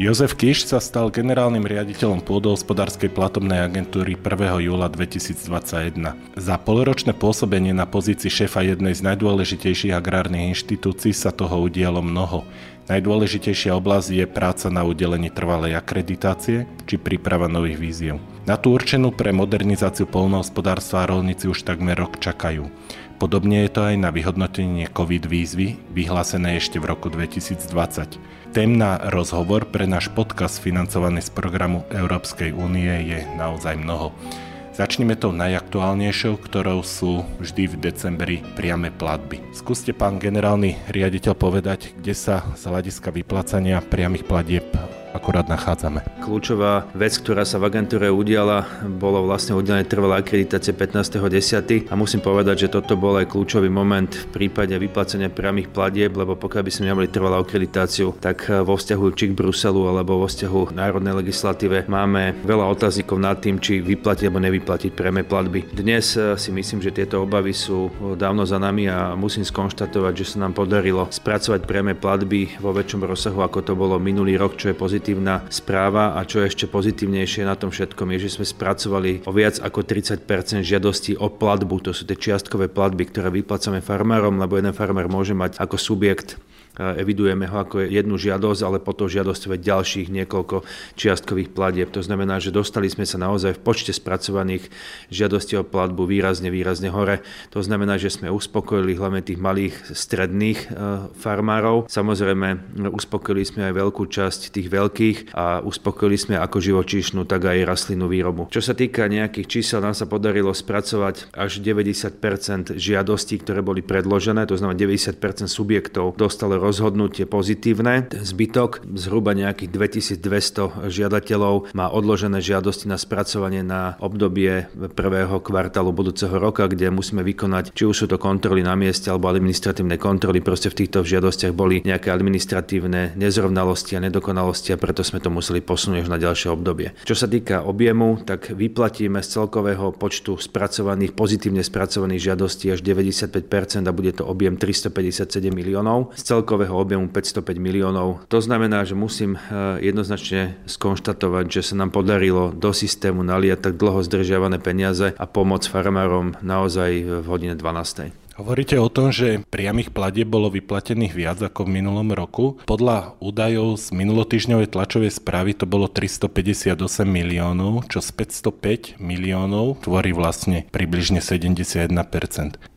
Jozef Kiš sa stal generálnym riaditeľom pôdohospodárskej platobnej agentúry 1. júla 2021. Za poloročné pôsobenie na pozícii šéfa jednej z najdôležitejších agrárnych inštitúcií sa toho udialo mnoho. Najdôležitejšia oblasť je práca na udelení trvalej akreditácie či príprava nových víziev. Na tú určenú pre modernizáciu polnohospodárstva rolníci už takmer rok čakajú. Podobne je to aj na vyhodnotenie COVID výzvy, vyhlásené ešte v roku 2020. Tém na rozhovor pre náš podcast financovaný z programu Európskej únie je naozaj mnoho. Začneme tou najaktuálnejšou, ktorou sú vždy v decembri priame platby. Skúste, pán generálny riaditeľ, povedať, kde sa z hľadiska vyplácania priamých platieb akurát nachádzame. Kľúčová vec, ktorá sa v agentúre udiala, bolo vlastne udelené trvalá akreditácie 15.10. a musím povedať, že toto bol aj kľúčový moment v prípade vyplacenia priamých platieb, lebo pokiaľ by sme nemali trvalú akreditáciu, tak vo vzťahu či k Bruselu alebo vo vzťahu národnej legislatíve máme veľa otáznikov nad tým, či vyplatiť alebo nevyplatiť priame platby. Dnes eh, si myslím, že tieto obavy sú dávno za nami a musím skonštatovať, že sa nám podarilo spracovať priame platby vo väčšom rozsahu, ako to bolo minulý rok, čo je pozitívne pozitívna správa a čo je ešte pozitívnejšie na tom všetkom je, že sme spracovali o viac ako 30% žiadostí o platbu. To sú tie čiastkové platby, ktoré vyplácame farmárom, lebo jeden farmár môže mať ako subjekt evidujeme ho ako jednu žiadosť, ale potom žiadosť ďalších niekoľko čiastkových platieb. To znamená, že dostali sme sa naozaj v počte spracovaných žiadostí o platbu výrazne, výrazne hore. To znamená, že sme uspokojili hlavne tých malých stredných e, farmárov. Samozrejme, uspokojili sme aj veľkú časť tých veľkých a uspokojili sme ako živočíšnu, tak aj rastlinnú výrobu. Čo sa týka nejakých čísel, nám sa podarilo spracovať až 90% žiadostí, ktoré boli predložené, to znamená 90% subjektov dostalo rozhodnutie pozitívne. Zbytok, zhruba nejakých 2200 žiadateľov, má odložené žiadosti na spracovanie na obdobie prvého kvartálu budúceho roka, kde musíme vykonať, či už sú to kontroly na mieste alebo administratívne kontroly. Proste v týchto žiadostiach boli nejaké administratívne nezrovnalosti a nedokonalosti a preto sme to museli posunúť až na ďalšie obdobie. Čo sa týka objemu, tak vyplatíme z celkového počtu spracovaných, pozitívne spracovaných žiadostí až 95% a bude to objem 357 miliónov. Z celkového celkového objemu 505 miliónov. To znamená, že musím eh, jednoznačne skonštatovať, že sa nám podarilo do systému naliať tak dlho zdržiavané peniaze a pomôcť farmárom naozaj v hodine 12. Hovoríte o tom, že priamých platieb bolo vyplatených viac ako v minulom roku. Podľa údajov z minulotýždňovej tlačovej správy to bolo 358 miliónov, čo z 505 miliónov tvorí vlastne približne 71%.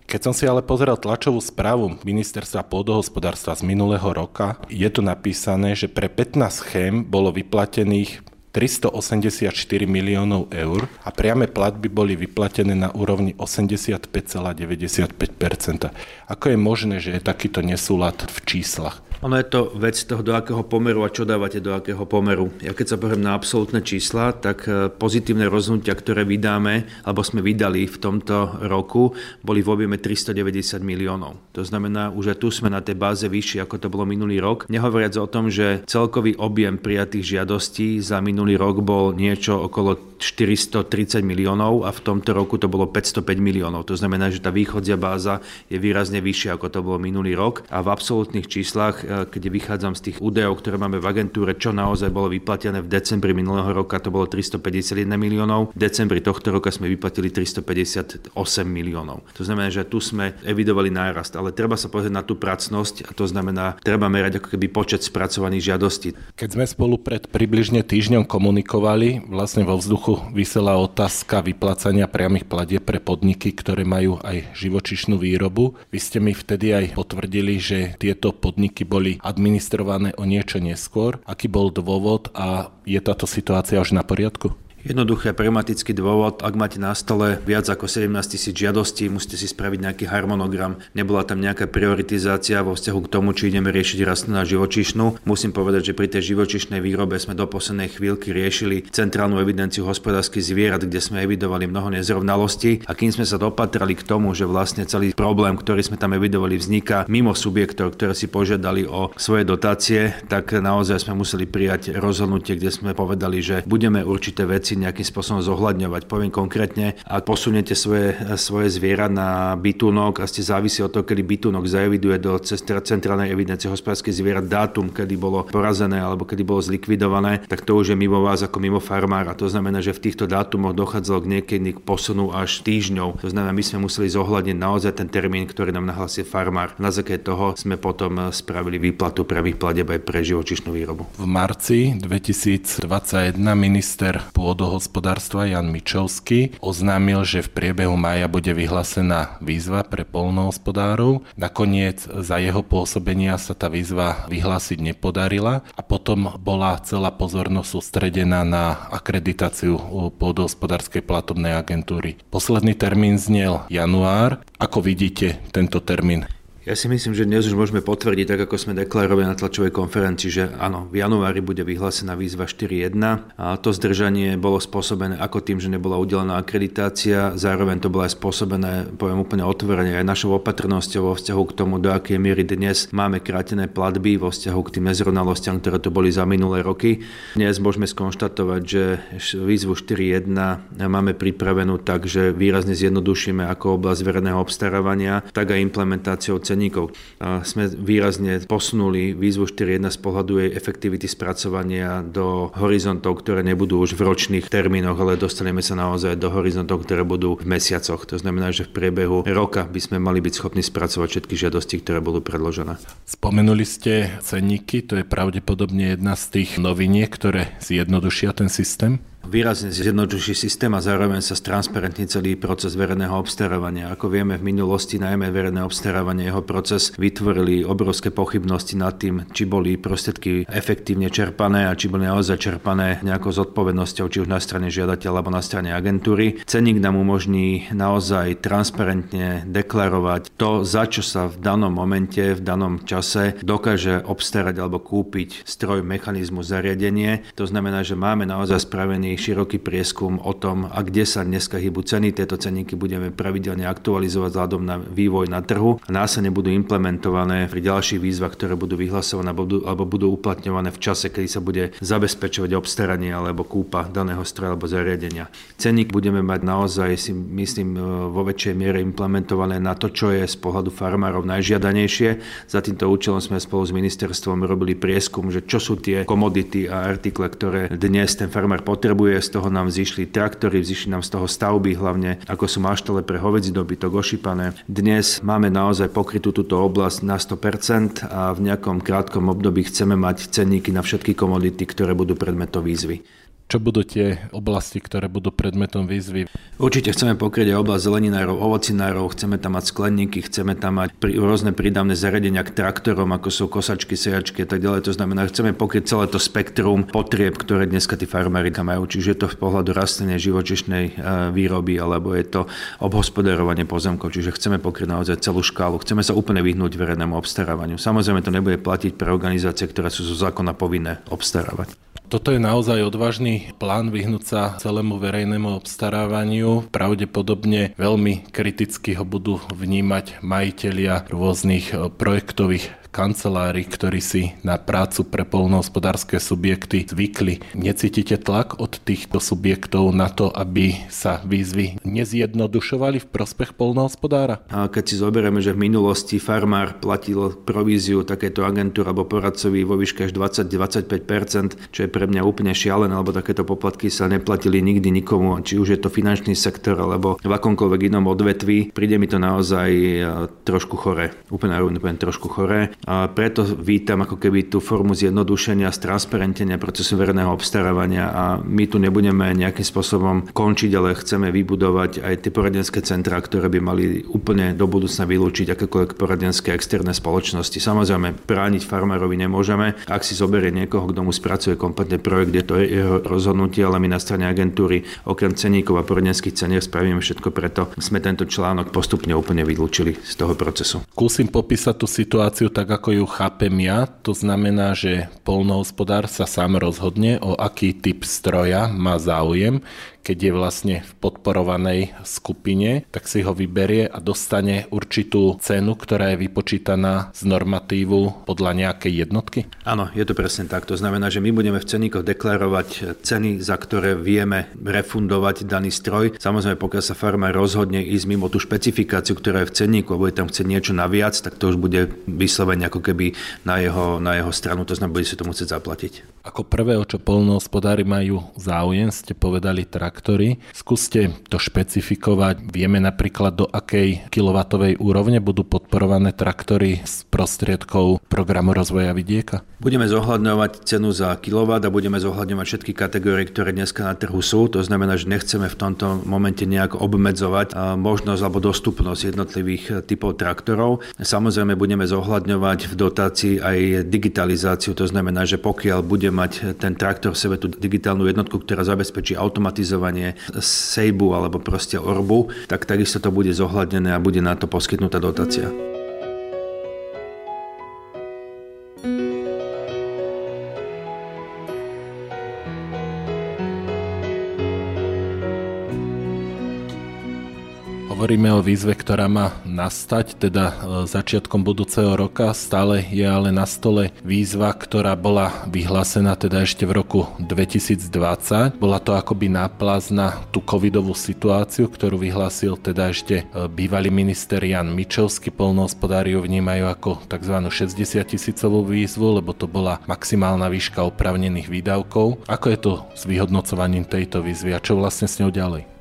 Keď som si ale pozrel tlačovú správu ministerstva pôdohospodárstva z minulého roka, je tu napísané, že pre 15 schém bolo vyplatených 384 miliónov eur a priame platby boli vyplatené na úrovni 85,95%. Ako je možné, že je takýto nesúlad v číslach? Ono je to vec toho, do akého pomeru a čo dávate do akého pomeru. Ja keď sa poviem na absolútne čísla, tak e, pozitívne rozhodnutia, ktoré vydáme, alebo sme vydali v tomto roku, boli v objeme 390 miliónov. To znamená, už aj tu sme na tej báze vyššie, ako to bolo minulý rok. Nehovoriac o tom, že celkový objem prijatých žiadostí za minulý rok bol niečo okolo 430 miliónov a v tomto roku to bolo 505 miliónov. To znamená, že tá východzia báza je výrazne vyššia, ako to bolo minulý rok. A v absolútnych číslach e, keď vychádzam z tých údajov, ktoré máme v agentúre, čo naozaj bolo vyplatené v decembri minulého roka, to bolo 351 miliónov. V decembri tohto roka sme vyplatili 358 miliónov. To znamená, že tu sme evidovali nárast, ale treba sa pozrieť na tú pracnosť a to znamená, treba merať ako keby počet spracovaných žiadostí. Keď sme spolu pred približne týždňom komunikovali, vlastne vo vzduchu vysela otázka vyplácania priamých platieb pre podniky, ktoré majú aj živočišnú výrobu. Vy ste mi vtedy aj potvrdili, že tieto podniky boli boli administrované o niečo neskôr. Aký bol dôvod a je táto situácia už na poriadku? Jednoduchý a pragmatický dôvod, ak máte na stole viac ako 17 tisíc žiadostí, musíte si spraviť nejaký harmonogram. Nebola tam nejaká prioritizácia vo vzťahu k tomu, či ideme riešiť rastlinu a živočíšnu. Musím povedať, že pri tej živočíšnej výrobe sme do poslednej chvíľky riešili centrálnu evidenciu hospodárskych zvierat, kde sme evidovali mnoho nezrovnalostí a kým sme sa dopatrali k tomu, že vlastne celý problém, ktorý sme tam evidovali, vzniká mimo subjektov, ktoré si požiadali o svoje dotácie, tak naozaj sme museli prijať rozhodnutie, kde sme povedali, že budeme určité veci veci nejakým spôsobom zohľadňovať. Poviem konkrétne, ak posuniete svoje, svoje zviera na bytunok a ste závisí od toho, kedy bytunok zaeviduje do centrálnej evidencie hospodárskej zvierat dátum, kedy bolo porazené alebo kedy bolo zlikvidované, tak to už je mimo vás ako mimo farmára. To znamená, že v týchto dátumoch dochádzalo k niekedy k posunu až týždňov. To znamená, my sme museli zohľadniť naozaj ten termín, ktorý nám nahlasil farmár. Na základe toho sme potom spravili výplatu pravých pladeb aj pre živočišnú výrobu. V marci 2021 minister pôdohospodárstva Jan Mičovský oznámil, že v priebehu maja bude vyhlásená výzva pre polnohospodárov. Nakoniec za jeho pôsobenia sa tá výzva vyhlásiť nepodarila a potom bola celá pozornosť sústredená na akreditáciu pôdohospodárskej platobnej agentúry. Posledný termín znel január. Ako vidíte tento termín? Ja si myslím, že dnes už môžeme potvrdiť, tak ako sme deklarovali na tlačovej konferencii, že áno, v januári bude vyhlásená výzva 4.1 a to zdržanie bolo spôsobené ako tým, že nebola udelená akreditácia, zároveň to bolo aj spôsobené, poviem úplne otvorene, aj našou opatrnosťou vo vzťahu k tomu, do akej miery dnes máme krátené platby vo vzťahu k tým nezrovnalostiam, ktoré tu boli za minulé roky. Dnes môžeme skonštatovať, že výzvu 4.1 máme pripravenú tak, že výrazne zjednodušíme ako oblasť verejného obstarávania, tak aj implementáciou cenníkov. A sme výrazne posunuli výzvu 4.1 z pohľadu jej efektivity spracovania do horizontov, ktoré nebudú už v ročných termínoch, ale dostaneme sa naozaj do horizontov, ktoré budú v mesiacoch. To znamená, že v priebehu roka by sme mali byť schopní spracovať všetky žiadosti, ktoré budú predložené. Spomenuli ste cenníky, to je pravdepodobne jedna z tých noviniek, ktoré zjednodušia ten systém? Výrazne zjednoduší systém a zároveň sa stransparentní celý proces verejného obstarávania. Ako vieme, v minulosti najmä verejné obstarávanie, jeho proces vytvorili obrovské pochybnosti nad tým, či boli prostriedky efektívne čerpané a či boli naozaj čerpané nejakou zodpovednosťou, či už na strane žiadateľa alebo na strane agentúry. Ceník nám umožní naozaj transparentne deklarovať to, za čo sa v danom momente, v danom čase dokáže obstarať alebo kúpiť stroj, mechanizmu, zariadenie. To znamená, že máme naozaj spravený široký prieskum o tom, a kde sa dneska hýbu ceny. Tieto ceníky budeme pravidelne aktualizovať vzhľadom na vývoj na trhu a následne budú implementované pri ďalších výzvach, ktoré budú vyhlasované alebo budú uplatňované v čase, kedy sa bude zabezpečovať obstaranie alebo kúpa daného stroja alebo zariadenia. Ceník budeme mať naozaj, si myslím, vo väčšej miere implementované na to, čo je z pohľadu farmárov najžiadanejšie. Za týmto účelom sme spolu s ministerstvom robili prieskum, že čo sú tie komodity a artikle, ktoré dnes ten farmár potrebuje potrebuje, z toho nám zišli traktory, zišli nám z toho stavby, hlavne ako sú maštale pre hovedzí dobytok ošípané. Dnes máme naozaj pokrytú túto oblasť na 100% a v nejakom krátkom období chceme mať cenníky na všetky komodity, ktoré budú predmetom výzvy. Čo budú tie oblasti, ktoré budú predmetom výzvy? Určite chceme pokryť aj oblasť zeleninárov, ovocinárov, chceme tam mať skleníky, chceme tam mať pri, rôzne prídavné zariadenia k traktorom, ako sú kosačky, sejačky a tak ďalej. To znamená, chceme pokryť celé to spektrum potrieb, ktoré dneska tí farmári majú. Čiže je to v pohľadu rastliny živočišnej e, výroby, alebo je to obhospodarovanie pozemkov. Čiže chceme pokryť naozaj celú škálu. Chceme sa úplne vyhnúť verejnému obstarávaniu. Samozrejme, to nebude platiť pre organizácie, ktoré sú zo zákona povinné obstarávať. Toto je naozaj odvážny plán vyhnúť sa celému verejnému obstarávaniu. Pravdepodobne veľmi kriticky ho budú vnímať majiteľia rôznych projektových kancelári, ktorí si na prácu pre polnohospodárske subjekty zvykli. Necítite tlak od týchto subjektov na to, aby sa výzvy nezjednodušovali v prospech polnohospodára? A keď si zoberieme, že v minulosti farmár platil províziu takéto agentúra alebo poradcovi vo výške až 20-25%, čo je pre mňa úplne šialené, lebo takéto poplatky sa neplatili nikdy nikomu, či už je to finančný sektor alebo v akomkoľvek inom odvetví. Príde mi to naozaj trošku chore. Úplne úplne trošku chore. A preto vítam ako keby tú formu zjednodušenia, stransparentenia procesu verejného obstarávania a my tu nebudeme nejakým spôsobom končiť, ale chceme vybudovať aj tie poradenské centrá, ktoré by mali úplne do budúcna vylúčiť akékoľvek poradenské externé spoločnosti. Samozrejme, brániť farmárovi nemôžeme. Ak si zoberie niekoho, kto mu spracuje kompletný projekt, je to jeho rozhodnutie, ale my na strane agentúry okrem ceníkov a poradenských cenier spravíme všetko preto. Sme tento článok postupne úplne vylúčili z toho procesu. Kúsim popísať tú situáciu tak, ako ju chápem ja. To znamená, že polnohospodár sa sám rozhodne, o aký typ stroja má záujem. Keď je vlastne v podporovanej skupine, tak si ho vyberie a dostane určitú cenu, ktorá je vypočítaná z normatívu podľa nejakej jednotky? Áno, je to presne tak. To znamená, že my budeme v cenníkoch deklarovať ceny, za ktoré vieme refundovať daný stroj. Samozrejme, pokiaľ sa farma rozhodne ísť mimo tú špecifikáciu, ktorá je v cenníku a bude tam chcieť niečo naviac, tak to už bude vyslovene ako keby na jeho, na jeho stranu, to znamená, bude si to musieť zaplatiť. Ako prvé, o čo polnohospodári majú záujem, ste povedali traktory. Skúste to špecifikovať. Vieme napríklad, do akej kilovatovej úrovne budú podporované traktory z prostriedkov programu rozvoja vidieka? Budeme zohľadňovať cenu za kilovat a budeme zohľadňovať všetky kategórie, ktoré dneska na trhu sú. To znamená, že nechceme v tomto momente nejak obmedzovať možnosť alebo dostupnosť jednotlivých typov traktorov. Samozrejme budeme zohľadňovať v dotácii aj digitalizáciu. To znamená, že pokiaľ bude mať ten traktor v sebe tú digitálnu jednotku, ktorá zabezpečí automatizovanie sejbu alebo proste orbu, tak takisto to bude zohľadnené a bude na to poskytnutá dotácia. Hovoríme o výzve, ktorá má nastať, teda e, začiatkom budúceho roka. Stále je ale na stole výzva, ktorá bola vyhlásená teda ešte v roku 2020. Bola to akoby náplaz na tú covidovú situáciu, ktorú vyhlásil teda ešte e, bývalý minister Jan Mičovský. Polnohospodári ju vnímajú ako tzv. 60 tisícovú výzvu, lebo to bola maximálna výška opravnených výdavkov. Ako je to s vyhodnocovaním tejto výzvy a čo vlastne s ňou ďalej?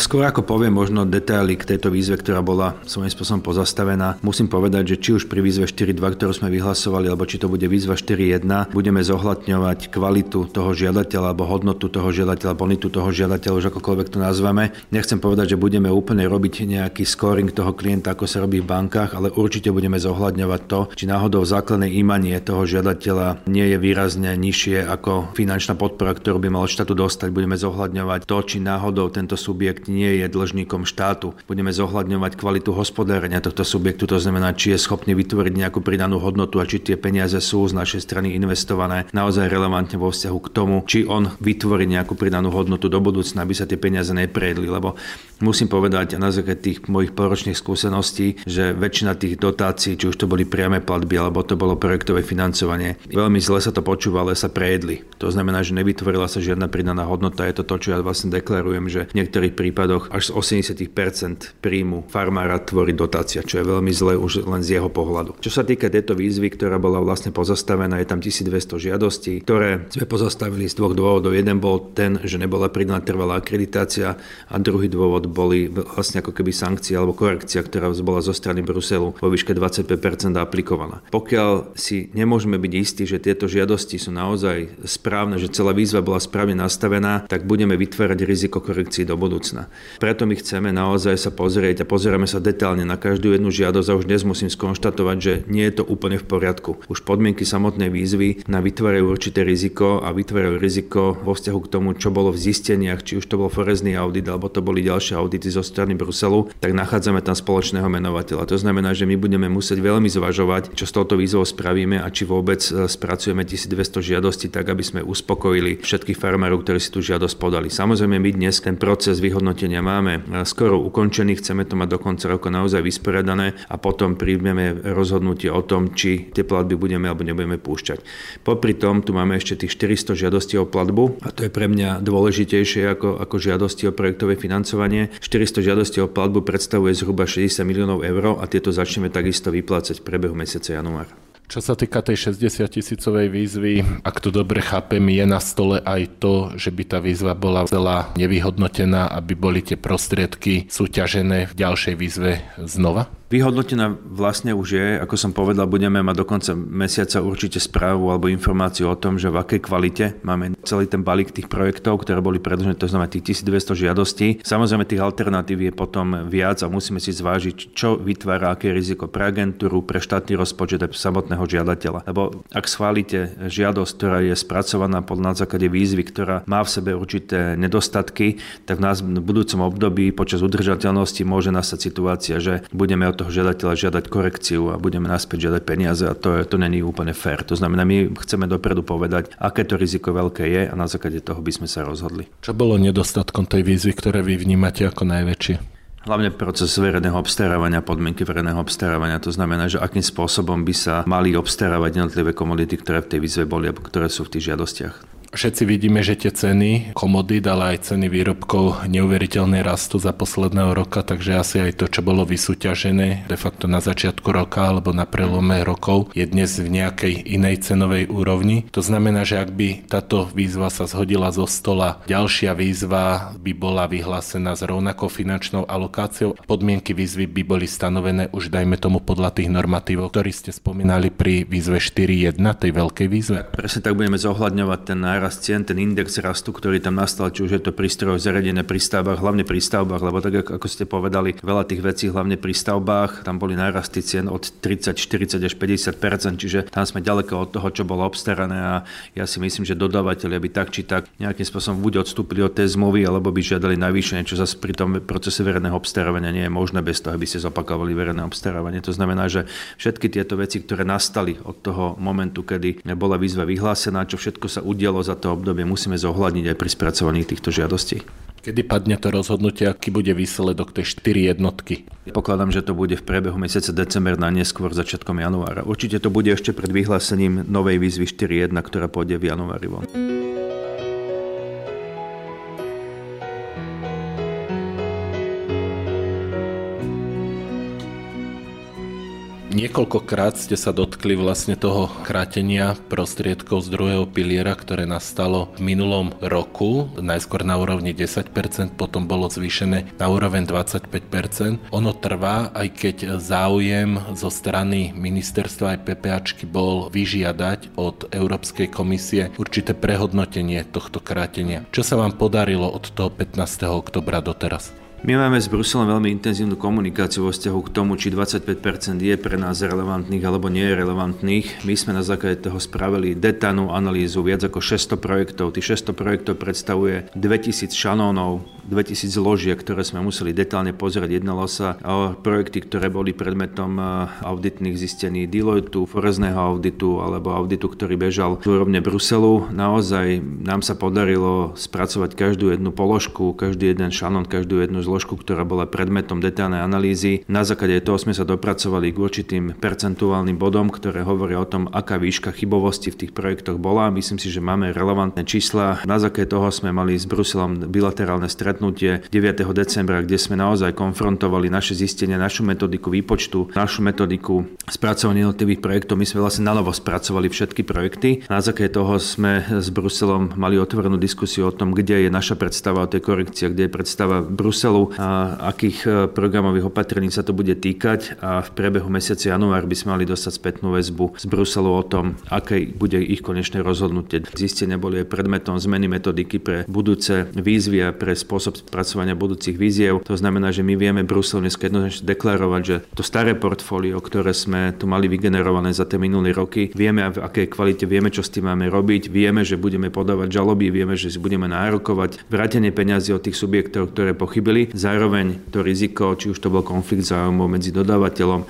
Skôr ako poviem možno detaily k tejto výzve, ktorá bola svojím spôsobom pozastavená, musím povedať, že či už pri výzve 4.2, ktorú sme vyhlasovali, alebo či to bude výzva 4.1, budeme zohľadňovať kvalitu toho žiadateľa alebo hodnotu toho žiadateľa, bonitu toho žiadateľa, už akokoľvek to nazveme. Nechcem povedať, že budeme úplne robiť nejaký scoring toho klienta, ako sa robí v bankách, ale určite budeme zohľadňovať to, či náhodou základné imanie toho žiadateľa nie je výrazne nižšie ako finančná podpora, ktorú by mal štátu dostať. Budeme zohľadňovať to, či náhodou tento súb subjekt nie je dlžníkom štátu. Budeme zohľadňovať kvalitu hospodárenia tohto subjektu, to znamená, či je schopný vytvoriť nejakú pridanú hodnotu a či tie peniaze sú z našej strany investované naozaj relevantne vo vzťahu k tomu, či on vytvorí nejakú pridanú hodnotu do budúcna, aby sa tie peniaze neprejedli. Lebo musím povedať na základe tých mojich poročných skúseností, že väčšina tých dotácií, či už to boli priame platby alebo to bolo projektové financovanie, veľmi zle sa to počúva, ale sa prejedli. To znamená, že nevytvorila sa žiadna pridaná hodnota. Je to to, čo ja vlastne deklarujem, že niektorí niektorých prípadoch až z 80% príjmu farmára tvorí dotácia, čo je veľmi zlé už len z jeho pohľadu. Čo sa týka tejto výzvy, ktorá bola vlastne pozastavená, je tam 1200 žiadostí, ktoré sme pozastavili z dvoch dôvodov. Jeden bol ten, že nebola pridaná trvalá akreditácia a druhý dôvod boli vlastne ako keby sankcia alebo korekcia, ktorá bola zo strany Bruselu vo výške 25% aplikovaná. Pokiaľ si nemôžeme byť istí, že tieto žiadosti sú naozaj správne, že celá výzva bola správne nastavená, tak budeme vytvárať riziko korekcií do budúcna. Preto my chceme naozaj sa pozrieť a pozeráme sa detálne na každú jednu žiadosť a už dnes musím skonštatovať, že nie je to úplne v poriadku. Už podmienky samotnej výzvy na vytvárajú určité riziko a vytvárajú riziko vo vzťahu k tomu, čo bolo v zisteniach, či už to bol forezný audit alebo to boli ďalšie audity zo strany Bruselu, tak nachádzame tam spoločného menovateľa. To znamená, že my budeme musieť veľmi zvažovať, čo s touto výzvou spravíme a či vôbec e, spracujeme 1200 žiadostí tak, aby sme uspokojili všetkých farmárov, ktorí si tú žiadosť podali. Samozrejme, my dnes ten proces vyhodnotenia máme skoro ukončený, chceme to mať do konca roka naozaj vysporiadané a potom príjmeme rozhodnutie o tom, či tie platby budeme alebo nebudeme púšťať. Popri tom tu máme ešte tých 400 žiadostí o platbu a to je pre mňa dôležitejšie ako, ako žiadosti o projektové financovanie. 400 žiadostí o platbu predstavuje zhruba 60 miliónov eur a tieto začneme takisto vyplácať v priebehu mesiaca január. Čo sa týka tej 60 tisícovej výzvy, ak to dobre chápem, je na stole aj to, že by tá výzva bola celá nevyhodnotená, aby boli tie prostriedky súťažené v ďalšej výzve znova? Vyhodnotená vlastne už je, ako som povedal, budeme mať do konca mesiaca určite správu alebo informáciu o tom, že v akej kvalite máme celý ten balík tých projektov, ktoré boli predložené, to znamená tých 1200 žiadostí. Samozrejme tých alternatív je potom viac a musíme si zvážiť, čo vytvára aké riziko pre agentúru, pre štátny rozpočet a samotného žiadateľa. Lebo ak schválite žiadosť, ktorá je spracovaná pod základe výzvy, ktorá má v sebe určité nedostatky, tak v nás v budúcom období počas udržateľnosti môže nastať situácia, že budeme od toho žiadateľa žiadať korekciu a budeme naspäť žiadať peniaze a to, to není úplne fér. To znamená, my chceme dopredu povedať, aké to riziko veľké je a na základe toho by sme sa rozhodli. Čo bolo nedostatkom tej výzvy, ktoré vy vnímate ako najväčšie? Hlavne proces verejného obstarávania, podmienky verejného obstarávania. To znamená, že akým spôsobom by sa mali obstarávať jednotlivé komodity, ktoré v tej výzve boli, alebo ktoré sú v tých žiadostiach. Všetci vidíme, že tie ceny komodít, ale aj ceny výrobkov neuveriteľne rastú za posledného roka, takže asi aj to, čo bolo vysúťažené de facto na začiatku roka alebo na prelome rokov, je dnes v nejakej inej cenovej úrovni. To znamená, že ak by táto výzva sa zhodila zo stola, ďalšia výzva by bola vyhlásená s rovnakou finančnou alokáciou. Podmienky výzvy by boli stanovené už dajme tomu podľa tých normatívov, ktorí ste spomínali pri výzve 4.1, tej veľkej výzve. Presne tak budeme zohľadňovať ten nárast cien, ten index rastu, ktorý tam nastal, či už je to prístroj zariadené pri stavbách, hlavne pri stavbách, lebo tak ako ste povedali, veľa tých vecí, hlavne pri stavbách, tam boli nárasty cien od 30, 40 až 50% čiže tam sme ďaleko od toho, čo bolo obstarané a ja si myslím, že dodávateľia by tak či tak nejakým spôsobom buď odstúpili od tej zmluvy, alebo by žiadali navýšenie, čo zase pri tom procese verejného obstarávania nie je možné bez toho, aby ste zopakovali verejné obstarávanie. To znamená, že všetky tieto veci, ktoré nastali od toho momentu, kedy bola výzva vyhlásená, čo všetko sa udialo za to obdobie musíme zohľadniť aj pri spracovaní týchto žiadostí. Kedy padne to rozhodnutie, aký bude výsledok tej 4 jednotky? Pokladám, že to bude v priebehu mesiaca december na neskôr začiatkom januára. Určite to bude ešte pred vyhlásením novej výzvy 4.1, ktorá pôjde v januári von. Niekoľkokrát ste sa dotkli vlastne toho krátenia prostriedkov z druhého piliera, ktoré nastalo v minulom roku, najskôr na úrovni 10%, potom bolo zvýšené na úroveň 25%. Ono trvá, aj keď záujem zo strany ministerstva aj PPAčky bol vyžiadať od Európskej komisie určité prehodnotenie tohto krátenia. Čo sa vám podarilo od toho 15. oktobra doteraz? My máme s Bruselom veľmi intenzívnu komunikáciu vo vzťahu k tomu, či 25% je pre nás relevantných alebo nie je relevantných. My sme na základe toho spravili detálnu analýzu viac ako 600 projektov. Tých 600 projektov predstavuje 2000 šanónov, 2000 zložiek, ktoré sme museli detálne pozrieť. Jednalo sa o projekty, ktoré boli predmetom eh, auditných zistení Deloitu, forezného auditu alebo auditu, ktorý bežal v úrovne Bruselu. Naozaj nám sa podarilo spracovať každú jednu položku, každý jeden šanón, každú jednu zložku, ktorá bola predmetom detálnej analýzy. Na základe toho sme sa dopracovali k určitým percentuálnym bodom, ktoré hovoria o tom, aká výška chybovosti v tých projektoch bola. Myslím si, že máme relevantné čísla. Na základe toho sme mali s Bruselom bilaterálne stretnutie 9. decembra, kde sme naozaj konfrontovali naše zistenia, našu metodiku výpočtu, našu metodiku spracovania jednotlivých projektov. My sme vlastne na novo spracovali všetky projekty. Na základe toho sme s Bruselom mali otvorenú diskusiu o tom, kde je naša predstava o tej korekcii, kde je predstava Bruselu a akých e, programových opatrení sa to bude týkať a v priebehu mesiaca január by sme mali dostať spätnú väzbu z Bruselu o tom, aké bude ich konečné rozhodnutie. Zistenia boli aj predmetom zmeny metodiky pre budúce výzvy a pre spôsob spracovania budúcich víziev. To znamená, že my vieme Brusel dnes jednoznačne deklarovať, že to staré portfólio, ktoré sme tu mali vygenerované za tie minulé roky, vieme v akej kvalite, vieme, čo s tým máme robiť, vieme, že budeme podávať žaloby, vieme, že si budeme nárokovať vrátenie peniazy od tých subjektov, ktoré pochybili Zároveň to riziko, či už to bol konflikt záujmov medzi dodávateľom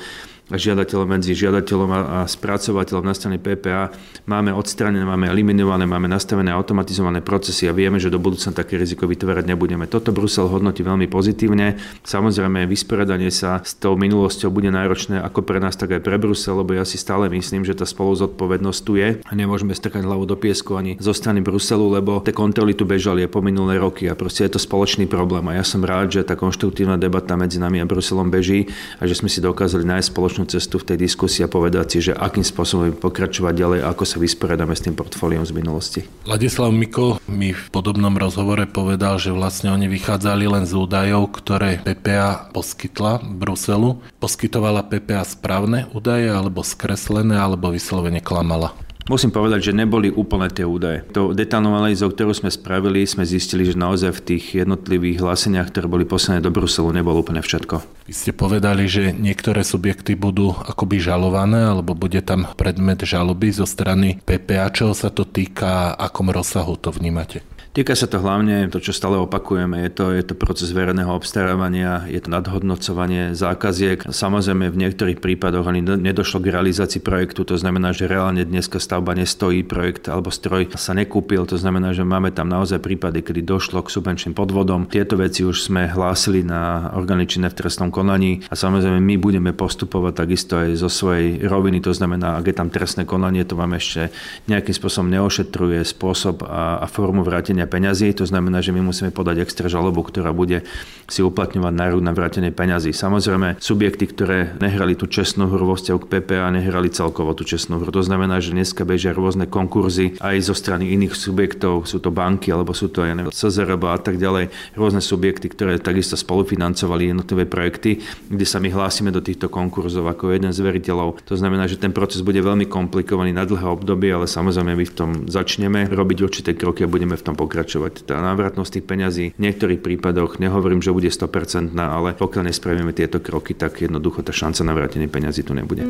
žiadateľom medzi žiadateľom a, spracovateľom na strane PPA máme odstranené, máme eliminované, máme nastavené automatizované procesy a vieme, že do budúcna také riziko vytvárať nebudeme. Toto Brusel hodnotí veľmi pozitívne. Samozrejme, vysporiadanie sa s tou minulosťou bude náročné ako pre nás, tak aj pre Brusel, lebo ja si stále myslím, že tá spoluzodpovednosť tu je a nemôžeme strkať hlavu do piesku ani zo strany Bruselu, lebo tie kontroly tu bežali po minulé roky a proste je to spoločný problém. A ja som rád, že tá konštruktívna debata medzi nami a Bruselom beží a že sme si dokázali nájsť spoločnú spoločnú cestu v tej diskusii a povedať si, že akým spôsobom pokračovať ďalej, ako sa vysporiadame s tým portfóliom z minulosti. Ladislav Miko mi v podobnom rozhovore povedal, že vlastne oni vychádzali len z údajov, ktoré PPA poskytla Bruselu. Poskytovala PPA správne údaje, alebo skreslené, alebo vyslovene klamala. Musím povedať, že neboli úplne tie údaje. To detálnou analýzou, ktorú sme spravili, sme zistili, že naozaj v tých jednotlivých hláseniach, ktoré boli poslané do Bruselu, nebolo úplne všetko. Vy ste povedali, že niektoré subjekty budú akoby žalované, alebo bude tam predmet žaloby zo strany PPA. Čoho sa to týka, akom rozsahu to vnímate? Týka sa to hlavne, to čo stále opakujeme, je to, je to proces verejného obstarávania, je to nadhodnocovanie zákaziek. Samozrejme v niektorých prípadoch ani nedošlo k realizácii projektu, to znamená, že reálne dneska stavba nestojí, projekt alebo stroj sa nekúpil, to znamená, že máme tam naozaj prípady, kedy došlo k subvenčným podvodom. Tieto veci už sme hlásili na orgány v trestnom konaní a samozrejme my budeme postupovať takisto aj zo svojej roviny, to znamená, ak je tam trestné konanie, to vám ešte nejakým spôsobom neošetruje spôsob a, a formu vrátenia peňazí. To znamená, že my musíme podať extra žalobu, ktorá bude si uplatňovať národ na vrátenie peňazí. Samozrejme, subjekty, ktoré nehrali tú čestnú hru vo vzťahu k PPA, nehrali celkovo tú čestnú hru. To znamená, že dneska bežia rôzne konkurzy aj zo strany iných subjektov, sú to banky alebo sú to ja SZRB a tak ďalej, rôzne subjekty, ktoré takisto spolufinancovali jednotlivé projekty, kde sa my hlásime do týchto konkurzov ako jeden z veriteľov. To znamená, že ten proces bude veľmi komplikovaný na dlhé obdobie, ale samozrejme my v tom začneme robiť určité kroky a budeme v tom pokračovať. Tá návratnosť tých peňazí v niektorých prípadoch, nehovorím, že bude 100%, ale pokiaľ nespravíme tieto kroky, tak jednoducho tá šanca na vrátenie peňazí tu nebude.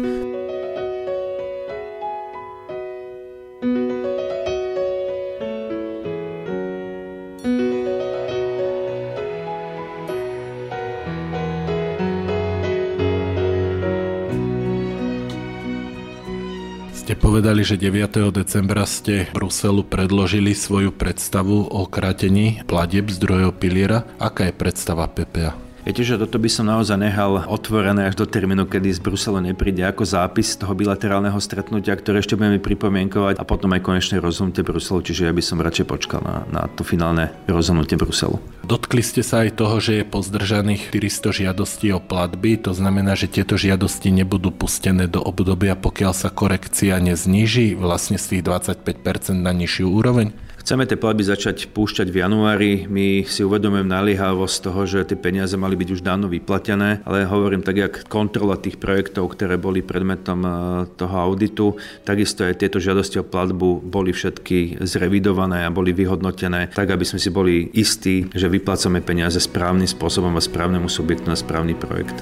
Povedali, že 9. decembra ste Bruselu predložili svoju predstavu o krátení platieb zdrojov piliera. Aká je predstava PPA? Viete, že toto by som naozaj nehal otvorené až do termínu, kedy z Bruselu nepríde ako zápis toho bilaterálneho stretnutia, ktoré ešte budeme pripomienkovať a potom aj konečné rozhodnutie Bruselu, čiže ja by som radšej počkal na, na to finálne rozhodnutie Bruselu. Dotkli ste sa aj toho, že je pozdržaných 400 žiadostí o platby, to znamená, že tieto žiadosti nebudú pustené do obdobia, pokiaľ sa korekcia nezníži vlastne z tých 25% na nižšiu úroveň? Chceme tie platby začať púšťať v januári. My si uvedomujeme naliehavosť toho, že tie peniaze mali byť už dávno vyplatené, ale hovorím tak, jak kontrola tých projektov, ktoré boli predmetom e, toho auditu, takisto aj tieto žiadosti o platbu boli všetky zrevidované a boli vyhodnotené, tak aby sme si boli istí, že vyplácame peniaze správnym spôsobom a správnemu subjektu na správny projekt.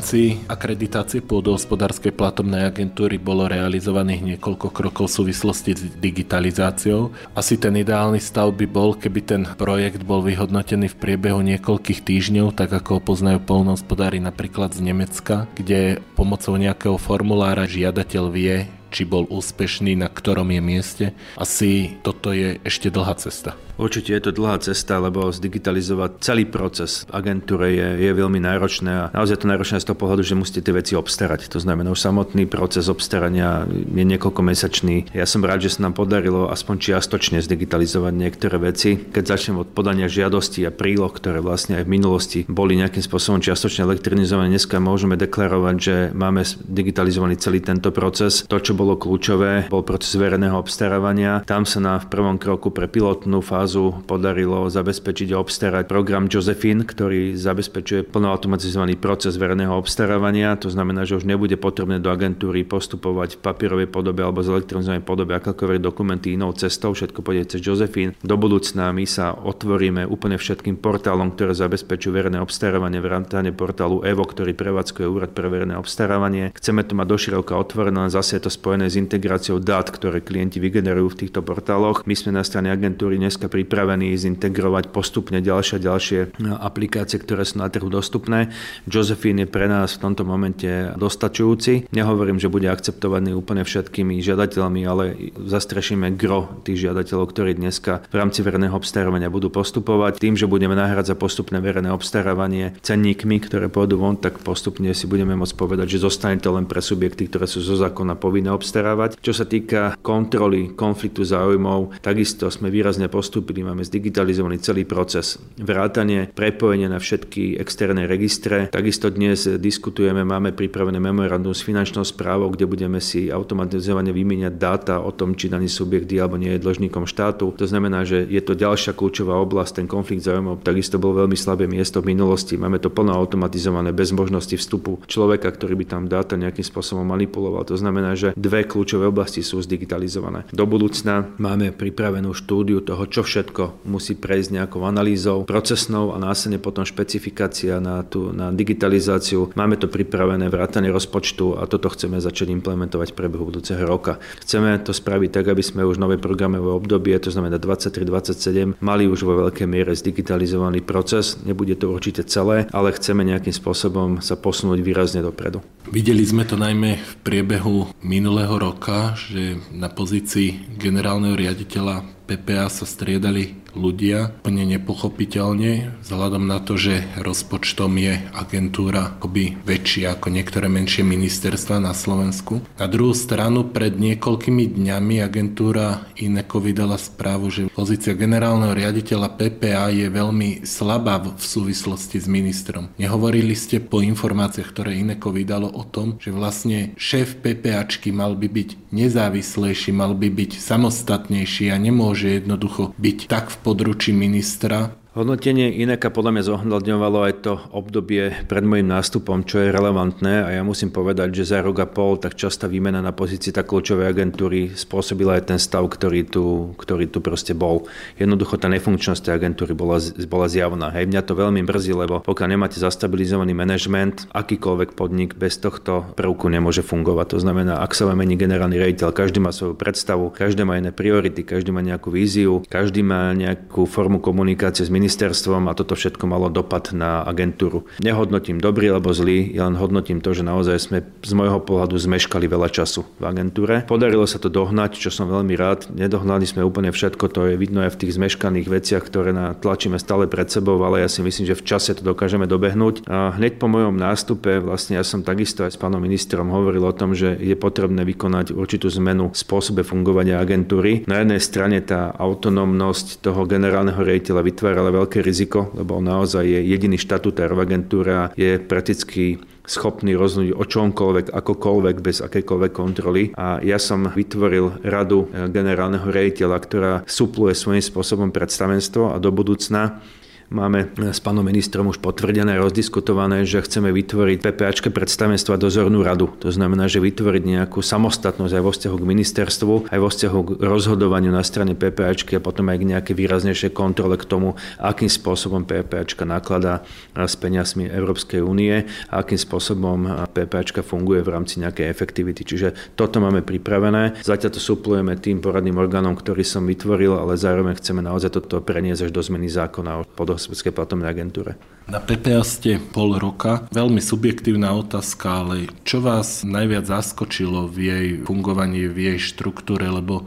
Rámci akreditácie pôdohospodárskej platobnej agentúry bolo realizovaných niekoľko krokov v súvislosti s digitalizáciou. Asi ten ideálny stav by bol, keby ten projekt bol vyhodnotený v priebehu niekoľkých týždňov, tak ako ho poznajú polnohospodári napríklad z Nemecka, kde pomocou nejakého formulára žiadateľ vie, či bol úspešný, na ktorom je mieste. Asi toto je ešte dlhá cesta. Určite je to dlhá cesta, lebo zdigitalizovať celý proces agentúre je, je veľmi náročné a naozaj to náročné z toho pohľadu, že musíte tie veci obstarať. To znamená, už samotný proces obstarania je niekoľko mesačný. Ja som rád, že sa nám podarilo aspoň čiastočne zdigitalizovať niektoré veci. Keď začnem od podania žiadosti a príloh, ktoré vlastne aj v minulosti boli nejakým spôsobom čiastočne elektronizované, dneska môžeme deklarovať, že máme digitalizovaný celý tento proces. To, čo bolo kľúčové, bol proces verejného obstarávania. Tam sa nám v prvom kroku pre pilotnú fázu zrazu podarilo zabezpečiť a obstarať program Josephine, ktorý zabezpečuje plnoautomatizovaný proces verejného obstarávania. To znamená, že už nebude potrebné do agentúry postupovať v papierovej podobe alebo z elektronizovanej podobe akákoľvek dokumenty inou cestou. Všetko pôjde cez Josephine. Do budúcna my sa otvoríme úplne všetkým portálom, ktoré zabezpečujú verejné obstarávanie, vrátane portálu EVO, ktorý prevádzkuje úrad pre verejné obstarávanie. Chceme to mať doširoka otvorené, zase je to spojené s integráciou dát, ktoré klienti vygenerujú v týchto portáloch. My sme na strane agentúry dneska pri pripravení zintegrovať postupne ďalšie a ďalšie no, aplikácie, ktoré sú na trhu dostupné. Josephine je pre nás v tomto momente dostačujúci. Nehovorím, že bude akceptovaný úplne všetkými žiadateľmi, ale zastrešíme gro tých žiadateľov, ktorí dneska v rámci verejného obstarávania budú postupovať. Tým, že budeme nahrať za postupné verejné obstarávanie cenníkmi, ktoré pôjdu von, tak postupne si budeme môcť povedať, že zostane to len pre subjekty, ktoré sú zo zákona povinné obstarávať. Čo sa týka kontroly konfliktu záujmov, takisto sme výrazne postupili postupili, máme zdigitalizovaný celý proces. Vrátanie, prepojenie na všetky externé registre. Takisto dnes diskutujeme, máme pripravené memorandum s finančnou správou, kde budeme si automatizovane vymieňať dáta o tom, či daný subjekt je alebo nie je dlžníkom štátu. To znamená, že je to ďalšia kľúčová oblasť, ten konflikt záujmov takisto bol veľmi slabé miesto v minulosti. Máme to plno automatizované bez možnosti vstupu človeka, ktorý by tam dáta nejakým spôsobom manipuloval. To znamená, že dve kľúčové oblasti sú zdigitalizované. Do budúcna máme pripravenú štúdiu toho, čo všetko musí prejsť nejakou analýzou procesnou a následne potom špecifikácia na, tú, na digitalizáciu. Máme to pripravené vrátanie rozpočtu a toto chceme začať implementovať v priebehu budúceho roka. Chceme to spraviť tak, aby sme už nové programové obdobie, to znamená 23-27, mali už vo veľkej miere zdigitalizovaný proces. Nebude to určite celé, ale chceme nejakým spôsobom sa posunúť výrazne dopredu. Videli sme to najmä v priebehu minulého roka, že na pozícii generálneho riaditeľa PPA so streljali ľudia úplne nepochopiteľne, vzhľadom na to, že rozpočtom je agentúra akoby väčšia ako niektoré menšie ministerstva na Slovensku. Na druhú stranu pred niekoľkými dňami agentúra Ineko vydala správu, že pozícia generálneho riaditeľa PPA je veľmi slabá v súvislosti s ministrom. Nehovorili ste po informáciách, ktoré Ineko vydalo o tom, že vlastne šéf PPAčky mal by byť nezávislejší, mal by byť samostatnejší a nemôže jednoducho byť tak v područí ministra Hodnotenie Ineka podľa mňa zohľadňovalo aj to obdobie pred môjim nástupom, čo je relevantné a ja musím povedať, že za rok a pol tak častá výmena na pozícii tak kľúčovej agentúry spôsobila aj ten stav, ktorý tu, ktorý tu proste bol. Jednoducho tá nefunkčnosť tej agentúry bola, bola zjavná. Hej, mňa to veľmi mrzí, lebo pokiaľ nemáte zastabilizovaný manažment, akýkoľvek podnik bez tohto prvku nemôže fungovať. To znamená, ak sa vám mení generálny rejiteľ, každý má svoju predstavu, každý má iné priority, každý má nejakú víziu, každý má nejakú formu komunikácie s ministerstvom a toto všetko malo dopad na agentúru. Nehodnotím dobrý alebo zlý, ja len hodnotím to, že naozaj sme z môjho pohľadu zmeškali veľa času v agentúre. Podarilo sa to dohnať, čo som veľmi rád. Nedohnali sme úplne všetko, to je vidno aj v tých zmeškaných veciach, ktoré tlačíme stále pred sebou, ale ja si myslím, že v čase to dokážeme dobehnúť. A hneď po mojom nástupe vlastne ja som takisto aj s pánom ministrom hovoril o tom, že je potrebné vykonať určitú zmenu v spôsobe fungovania agentúry. Na jednej strane tá autonómnosť toho generálneho rejiteľa vytvára ale veľké riziko, lebo on naozaj je jediný štatutár v agentúre a je prakticky schopný rozhodnúť o čomkoľvek, akokoľvek, bez akékoľvek kontroly. A ja som vytvoril radu generálneho rejiteľa, ktorá supluje svojím spôsobom predstavenstvo a do budúcna Máme s pánom ministrom už potvrdené, rozdiskutované, že chceme vytvoriť PPAčke predstavenstva dozornú radu. To znamená, že vytvoriť nejakú samostatnosť aj vo vzťahu k ministerstvu, aj vo vzťahu k rozhodovaniu na strane PPAčky a potom aj k nejaké výraznejšie kontrole k tomu, akým spôsobom PPAčka nakladá s peniazmi Európskej únie a akým spôsobom PPAčka funguje v rámci nejakej efektivity. Čiže toto máme pripravené. Zatiaľ to suplujeme tým poradným orgánom, ktorý som vytvoril, ale zároveň chceme naozaj toto preniesť až do zmeny zákona o Slovenskej platobnej agentúre. Na PPA ste pol roka. Veľmi subjektívna otázka, ale čo vás najviac zaskočilo v jej fungovaní, v jej štruktúre, lebo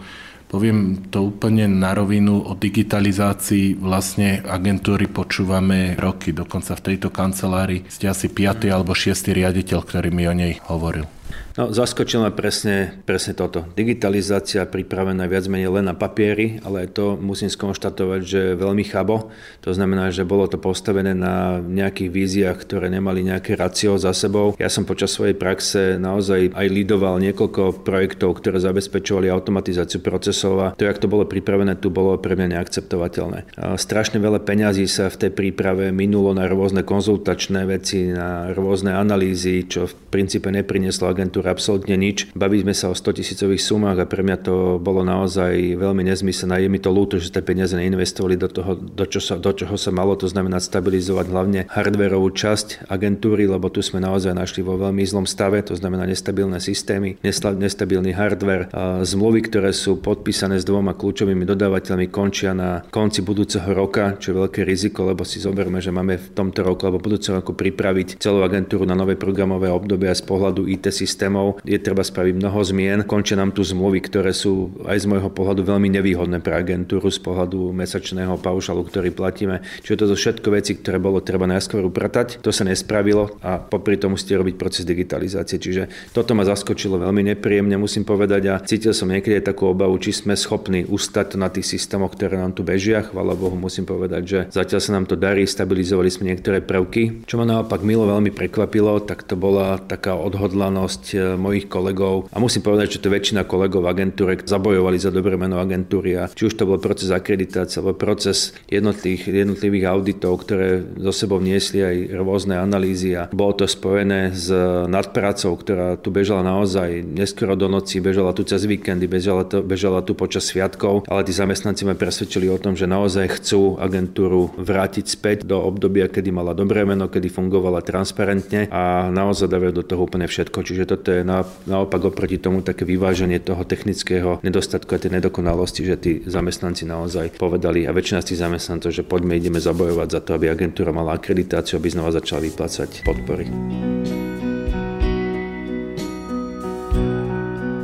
Poviem to úplne na rovinu, o digitalizácii vlastne agentúry počúvame roky. Dokonca v tejto kancelárii ste asi 5. alebo 6. riaditeľ, ktorý mi o nej hovoril. No, zaskočilo ma presne, presne toto. Digitalizácia pripravená viac menej len na papieri, ale to musím skonštatovať, že veľmi chabo. To znamená, že bolo to postavené na nejakých víziách, ktoré nemali nejaké racio za sebou. Ja som počas svojej praxe naozaj aj lidoval niekoľko projektov, ktoré zabezpečovali automatizáciu procesov a to, jak to bolo pripravené, tu bolo pre mňa neakceptovateľné. A strašne veľa peňazí sa v tej príprave minulo na rôzne konzultačné veci, na rôzne analýzy, čo v princípe neprinieslo agentúru agentúre absolútne nič. Bavíme sa o 100 tisícových sumách a pre mňa to bolo naozaj veľmi nezmyselné. Je mi to ľúto, že ste peniaze neinvestovali do toho, do, čo sa, do čoho sa malo, to znamená stabilizovať hlavne hardwareovú časť agentúry, lebo tu sme naozaj našli vo veľmi zlom stave, to znamená nestabilné systémy, nestabilný hardware. Zmluvy, ktoré sú podpísané s dvoma kľúčovými dodávateľmi, končia na konci budúceho roka, čo je veľké riziko, lebo si zoberme, že máme v tomto roku alebo budúceho roku pripraviť celú agentúru na nové programové obdobia z pohľadu IT systému systémov je treba spraviť mnoho zmien. Končia nám tu zmluvy, ktoré sú aj z môjho pohľadu veľmi nevýhodné pre agentúru z pohľadu mesačného paušalu, ktorý platíme. Čiže toto všetko veci, ktoré bolo treba najskôr upratať. To sa nespravilo a popri tom musíte robiť proces digitalizácie. Čiže toto ma zaskočilo veľmi nepríjemne, musím povedať a cítil som niekedy takú obavu, či sme schopní ustať to na tých systémoch, ktoré nám tu bežia. Chvala Bohu, musím povedať, že zatiaľ sa nám to darí, stabilizovali sme niektoré prvky. Čo ma naopak milo veľmi prekvapilo, tak to bola taká odhodlanosť mojich kolegov a musím povedať, že to väčšina kolegov v agentúre zabojovali za dobré meno agentúry a či už to bol proces akreditácie alebo proces jednotlivých, jednotlivých auditov, ktoré zo sebou niesli aj rôzne analýzy a bolo to spojené s nadpracou, ktorá tu bežala naozaj neskoro do noci, bežala tu cez víkendy, bežala, to, bežala tu počas sviatkov, ale tí zamestnanci ma presvedčili o tom, že naozaj chcú agentúru vrátiť späť do obdobia, kedy mala dobré meno, kedy fungovala transparentne a naozaj dávajú do toho úplne všetko. Čiže toto je na, naopak oproti tomu také vyváženie toho technického nedostatku a tej nedokonalosti, že tí zamestnanci naozaj povedali a väčšina z tých zamestnancov, že poďme ideme zabojovať za to, aby agentúra mala akreditáciu, aby znova začala vyplácať podpory.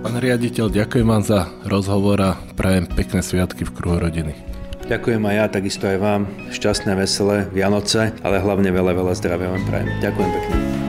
Pán riaditeľ, ďakujem vám za rozhovor a prajem pekné sviatky v kruhu rodiny. Ďakujem aj ja, takisto aj vám. Šťastné, veselé Vianoce, ale hlavne veľa, veľa zdravia vám prajem. Ďakujem pekne.